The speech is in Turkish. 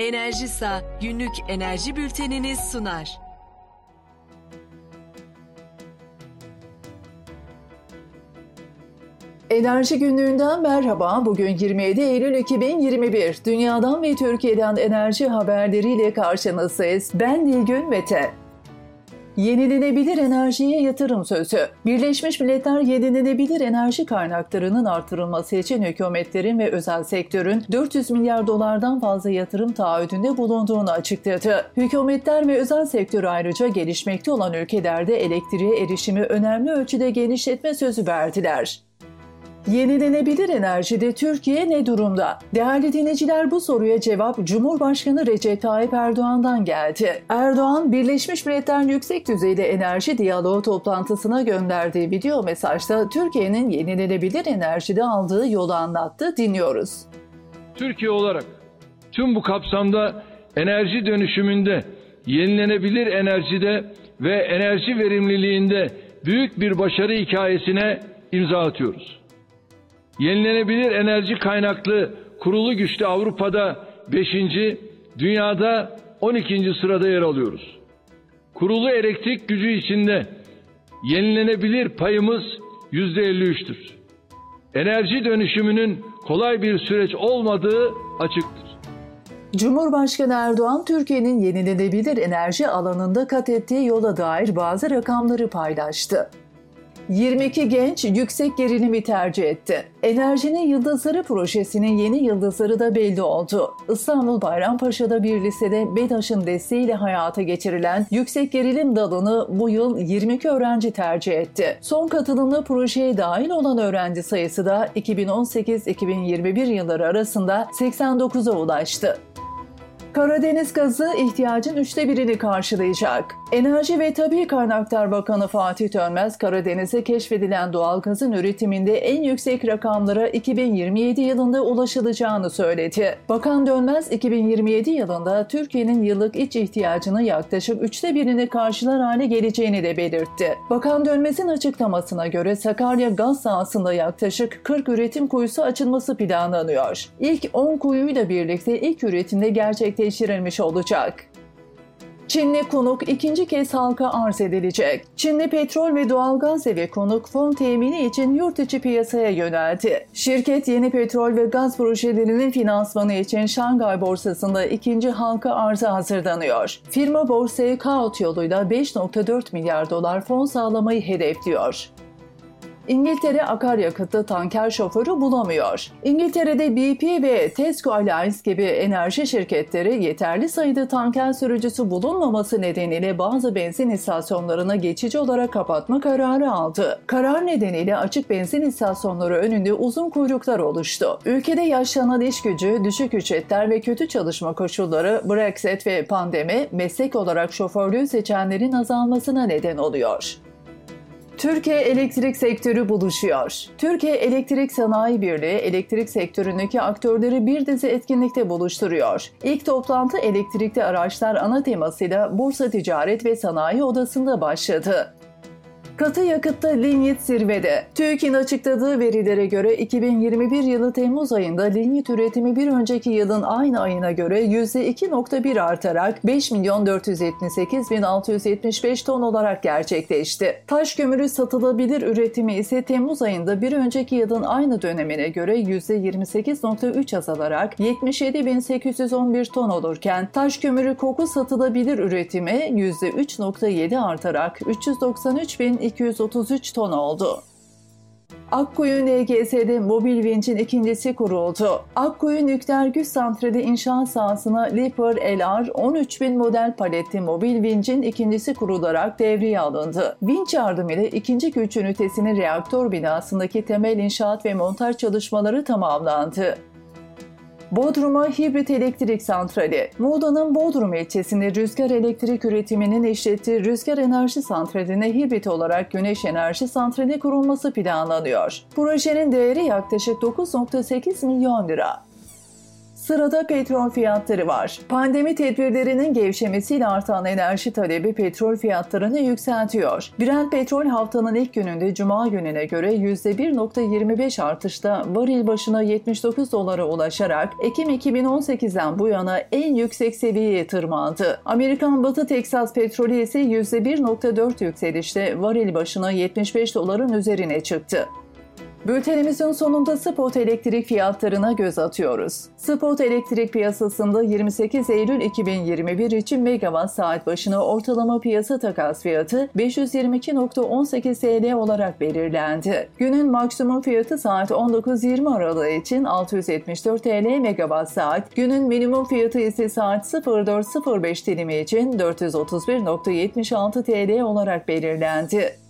Enerjisa günlük enerji bülteniniz sunar. Enerji günlüğünden merhaba. Bugün 27 Eylül 2021. Dünyadan ve Türkiye'den enerji haberleriyle karşınızdayız. Ben Nilgün Mete. Yenilenebilir enerjiye yatırım sözü. Birleşmiş Milletler yenilenebilir enerji kaynaklarının artırılması için hükümetlerin ve özel sektörün 400 milyar dolardan fazla yatırım taahhüdünde bulunduğunu açıkladı. Hükümetler ve özel sektör ayrıca gelişmekte olan ülkelerde elektriğe erişimi önemli ölçüde genişletme sözü verdiler. Yenilenebilir enerjide Türkiye ne durumda? Değerli dinleyiciler bu soruya cevap Cumhurbaşkanı Recep Tayyip Erdoğan'dan geldi. Erdoğan, Birleşmiş Milletler Yüksek Düzeyli Enerji Diyaloğu toplantısına gönderdiği video mesajda Türkiye'nin yenilenebilir enerjide aldığı yolu anlattı. Dinliyoruz. Türkiye olarak tüm bu kapsamda enerji dönüşümünde, yenilenebilir enerjide ve enerji verimliliğinde büyük bir başarı hikayesine imza atıyoruz. Yenilenebilir enerji kaynaklı kurulu güçlü Avrupa'da 5. dünyada 12. sırada yer alıyoruz. Kurulu elektrik gücü içinde yenilenebilir payımız %53'tür. Enerji dönüşümünün kolay bir süreç olmadığı açıktır. Cumhurbaşkanı Erdoğan, Türkiye'nin yenilenebilir enerji alanında kat ettiği yola dair bazı rakamları paylaştı. 22 genç yüksek gerilimi tercih etti. Enerjinin Yıldızları projesinin yeni yıldızları da belli oldu. İstanbul Bayrampaşa'da bir lisede BEDAŞ'ın desteğiyle hayata geçirilen yüksek gerilim dalını bu yıl 22 öğrenci tercih etti. Son katılımlı projeye dahil olan öğrenci sayısı da 2018-2021 yılları arasında 89'a ulaştı. Karadeniz gazı ihtiyacın üçte birini karşılayacak. Enerji ve Tabi Kaynaklar Bakanı Fatih Dönmez, Karadeniz'e keşfedilen doğal gazın üretiminde en yüksek rakamlara 2027 yılında ulaşılacağını söyledi. Bakan Dönmez, 2027 yılında Türkiye'nin yıllık iç ihtiyacını yaklaşık üçte birini karşılar hale geleceğini de belirtti. Bakan Dönmez'in açıklamasına göre Sakarya gaz sahasında yaklaşık 40 üretim kuyusu açılması planlanıyor. İlk 10 kuyuyla birlikte ilk üretimde gerçekleştirilmiş olacak. Çinli konuk ikinci kez halka arz edilecek. Çinli petrol ve doğalgaz evi konuk fon temini için yurt içi piyasaya yöneldi. Şirket yeni petrol ve gaz projelerinin finansmanı için Şangay borsasında ikinci halka arzı hazırlanıyor. Firma borsaya kaot yoluyla 5.4 milyar dolar fon sağlamayı hedefliyor. İngiltere akaryakıtlı tanker şoförü bulamıyor. İngiltere'de BP ve Tesco Alliance gibi enerji şirketleri yeterli sayıda tanker sürücüsü bulunmaması nedeniyle bazı benzin istasyonlarına geçici olarak kapatma kararı aldı. Karar nedeniyle açık benzin istasyonları önünde uzun kuyruklar oluştu. Ülkede yaşlanan iş gücü, düşük ücretler ve kötü çalışma koşulları, Brexit ve pandemi meslek olarak şoförlüğü seçenlerin azalmasına neden oluyor. Türkiye elektrik sektörü buluşuyor. Türkiye Elektrik Sanayi Birliği elektrik sektöründeki aktörleri bir dizi etkinlikte buluşturuyor. İlk toplantı elektrikli araçlar ana temasıyla Bursa Ticaret ve Sanayi Odası'nda başladı. Katı yakıtta linyit zirvede. TÜİK'in açıkladığı verilere göre 2021 yılı Temmuz ayında linyit üretimi bir önceki yılın aynı ayına göre %2.1 artarak 5 milyon 478 bin 675 ton olarak gerçekleşti. Taş kömürü satılabilir üretimi ise Temmuz ayında bir önceki yılın aynı dönemine göre %28.3 azalarak 77 bin 811 ton olurken taş kömürü koku satılabilir üretimi %3.7 artarak 393 bin 233 ton oldu. Akkuyu NGS'de mobil vincin ikincisi kuruldu. Akkuyu Nükleer Güç Santrali inşaat sahasına Leaper LR 13000 model paletli mobil vincin ikincisi kurularak devreye alındı. Vinç yardımıyla ikinci güç ünitesinin reaktör binasındaki temel inşaat ve montaj çalışmaları tamamlandı. Bodrum'a hibrit elektrik santrali. Muğla'nın Bodrum ilçesinde rüzgar elektrik üretiminin işlettiği rüzgar enerji santraline hibrit olarak güneş enerji santrali kurulması planlanıyor. Projenin değeri yaklaşık 9.8 milyon lira. Sırada petrol fiyatları var. Pandemi tedbirlerinin gevşemesiyle artan enerji talebi petrol fiyatlarını yükseltiyor. Brent petrol haftanın ilk gününde Cuma gününe göre %1.25 artışta varil başına 79 dolara ulaşarak Ekim 2018'den bu yana en yüksek seviyeye tırmandı. Amerikan Batı Teksas petrolü ise %1.4 yükselişte varil başına 75 doların üzerine çıktı. Bültenimizin sonunda spot elektrik fiyatlarına göz atıyoruz. Spot elektrik piyasasında 28 Eylül 2021 için megawatt saat başına ortalama piyasa takas fiyatı 522.18 TL olarak belirlendi. Günün maksimum fiyatı saat 19.20 aralığı için 674 TL megawatt saat, günün minimum fiyatı ise saat 04.05 dilimi için 431.76 TL olarak belirlendi.